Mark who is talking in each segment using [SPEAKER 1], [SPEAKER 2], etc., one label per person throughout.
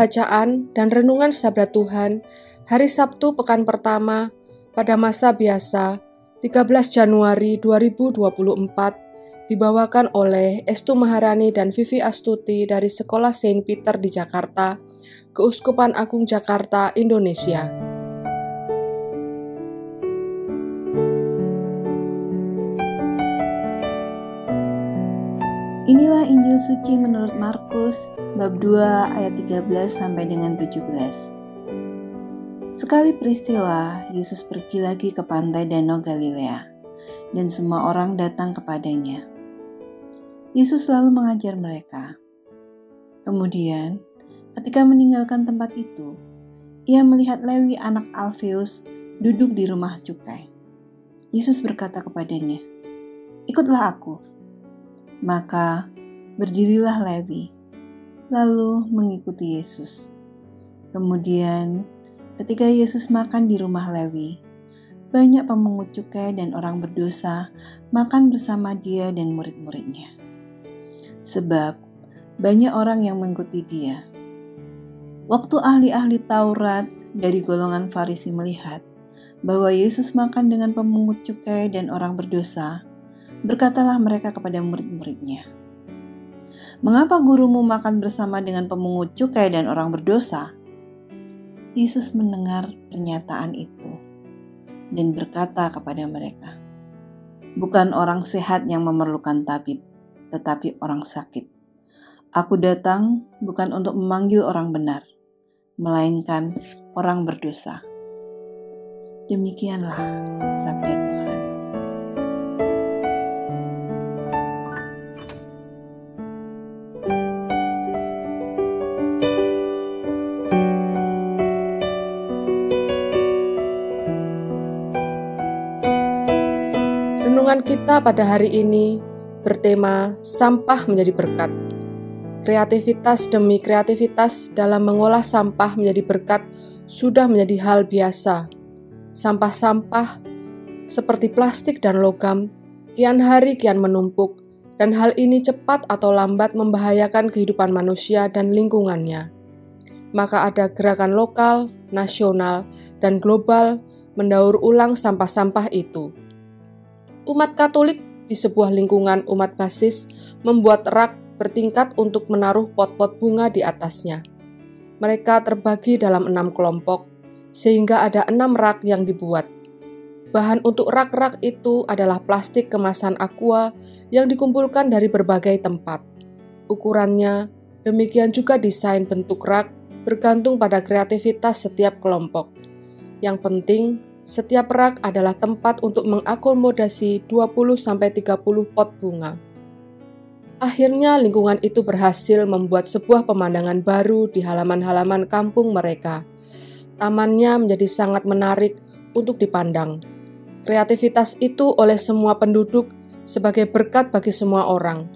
[SPEAKER 1] Bacaan dan renungan Sabda Tuhan hari Sabtu pekan pertama pada masa biasa 13 Januari 2024 dibawakan oleh Estu Maharani dan Vivi Astuti dari Sekolah Saint Peter di Jakarta, Keuskupan Agung Jakarta, Indonesia.
[SPEAKER 2] Inilah Injil suci menurut Markus bab 2 ayat 13 sampai dengan 17. Sekali peristiwa, Yesus pergi lagi ke pantai Danau Galilea, dan semua orang datang kepadanya. Yesus selalu mengajar mereka. Kemudian, ketika meninggalkan tempat itu, ia melihat Lewi anak Alfeus duduk di rumah cukai. Yesus berkata kepadanya, "Ikutlah aku." Maka berdirilah Lewi lalu mengikuti Yesus. Kemudian, ketika Yesus makan di rumah Lewi, banyak pemungut cukai dan orang berdosa makan bersama dia dan murid-muridnya. Sebab banyak orang yang mengikuti dia. Waktu ahli-ahli Taurat dari golongan Farisi melihat bahwa Yesus makan dengan pemungut cukai dan orang berdosa, berkatalah mereka kepada murid-muridnya, Mengapa gurumu makan bersama dengan pemungut cukai dan orang berdosa? Yesus mendengar pernyataan itu dan berkata kepada mereka, "Bukan orang sehat yang memerlukan tabib, tetapi orang sakit. Aku datang bukan untuk memanggil orang benar, melainkan orang berdosa." Demikianlah sabda Tuhan.
[SPEAKER 1] Renungan kita pada hari ini bertema sampah menjadi berkat. Kreativitas demi kreativitas dalam mengolah sampah menjadi berkat sudah menjadi hal biasa. Sampah-sampah seperti plastik dan logam kian hari kian menumpuk dan hal ini cepat atau lambat membahayakan kehidupan manusia dan lingkungannya. Maka ada gerakan lokal, nasional, dan global mendaur ulang sampah-sampah itu umat Katolik di sebuah lingkungan umat basis membuat rak bertingkat untuk menaruh pot-pot bunga di atasnya. Mereka terbagi dalam enam kelompok, sehingga ada enam rak yang dibuat. Bahan untuk rak-rak itu adalah plastik kemasan aqua yang dikumpulkan dari berbagai tempat. Ukurannya, demikian juga desain bentuk rak bergantung pada kreativitas setiap kelompok. Yang penting, setiap rak adalah tempat untuk mengakomodasi 20-30 pot bunga. Akhirnya lingkungan itu berhasil membuat sebuah pemandangan baru di halaman-halaman kampung mereka. Tamannya menjadi sangat menarik untuk dipandang. Kreativitas itu oleh semua penduduk sebagai berkat bagi semua orang.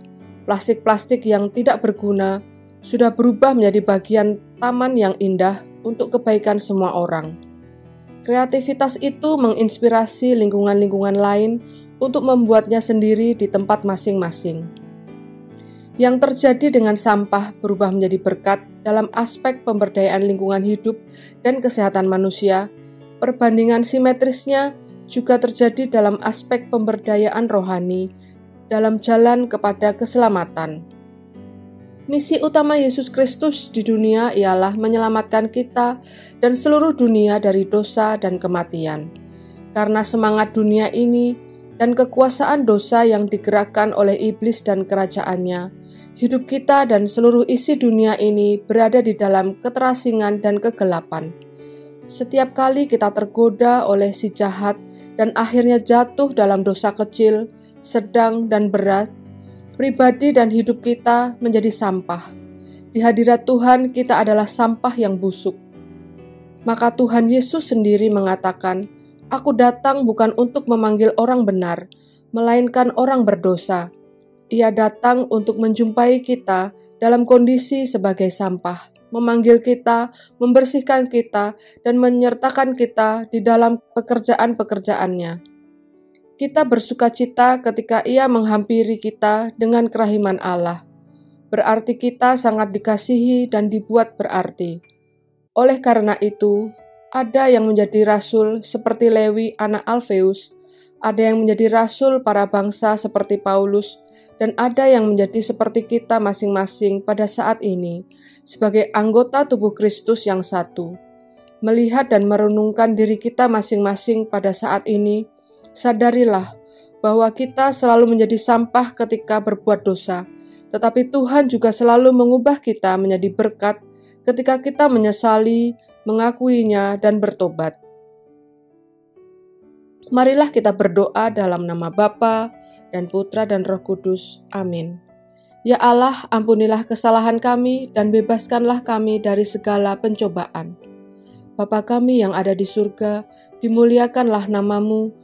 [SPEAKER 1] Plastik-plastik yang tidak berguna sudah berubah menjadi bagian taman yang indah untuk kebaikan semua orang. Kreativitas itu menginspirasi lingkungan-lingkungan lain untuk membuatnya sendiri di tempat masing-masing. Yang terjadi dengan sampah berubah menjadi berkat dalam aspek pemberdayaan lingkungan hidup dan kesehatan manusia. Perbandingan simetrisnya juga terjadi dalam aspek pemberdayaan rohani dalam jalan kepada keselamatan. Misi utama Yesus Kristus di dunia ialah menyelamatkan kita dan seluruh dunia dari dosa dan kematian. Karena semangat dunia ini dan kekuasaan dosa yang digerakkan oleh iblis dan kerajaannya, hidup kita dan seluruh isi dunia ini berada di dalam keterasingan dan kegelapan. Setiap kali kita tergoda oleh si jahat dan akhirnya jatuh dalam dosa kecil, sedang, dan berat, pribadi dan hidup kita menjadi sampah. Di hadirat Tuhan, kita adalah sampah yang busuk. Maka Tuhan Yesus sendiri mengatakan, "Aku datang bukan untuk memanggil orang benar, melainkan orang berdosa." Ia datang untuk menjumpai kita dalam kondisi sebagai sampah memanggil kita, membersihkan kita, dan menyertakan kita di dalam pekerjaan-pekerjaannya. Kita bersuka cita ketika Ia menghampiri kita dengan kerahiman Allah. Berarti kita sangat dikasihi dan dibuat berarti. Oleh karena itu, ada yang menjadi rasul seperti Lewi anak Alfeus, ada yang menjadi rasul para bangsa seperti Paulus, dan ada yang menjadi seperti kita masing-masing pada saat ini, sebagai anggota tubuh Kristus yang satu. Melihat dan merenungkan diri kita masing-masing pada saat ini, sadarilah bahwa kita selalu menjadi sampah ketika berbuat dosa, tetapi Tuhan juga selalu mengubah kita menjadi berkat ketika kita menyesali, mengakuinya, dan bertobat. Marilah kita berdoa dalam nama Bapa dan Putra dan Roh Kudus. Amin. Ya Allah, ampunilah kesalahan kami dan bebaskanlah kami dari segala pencobaan. Bapa kami yang ada di surga, dimuliakanlah namamu,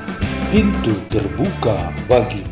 [SPEAKER 3] pintu terbuka bagimu.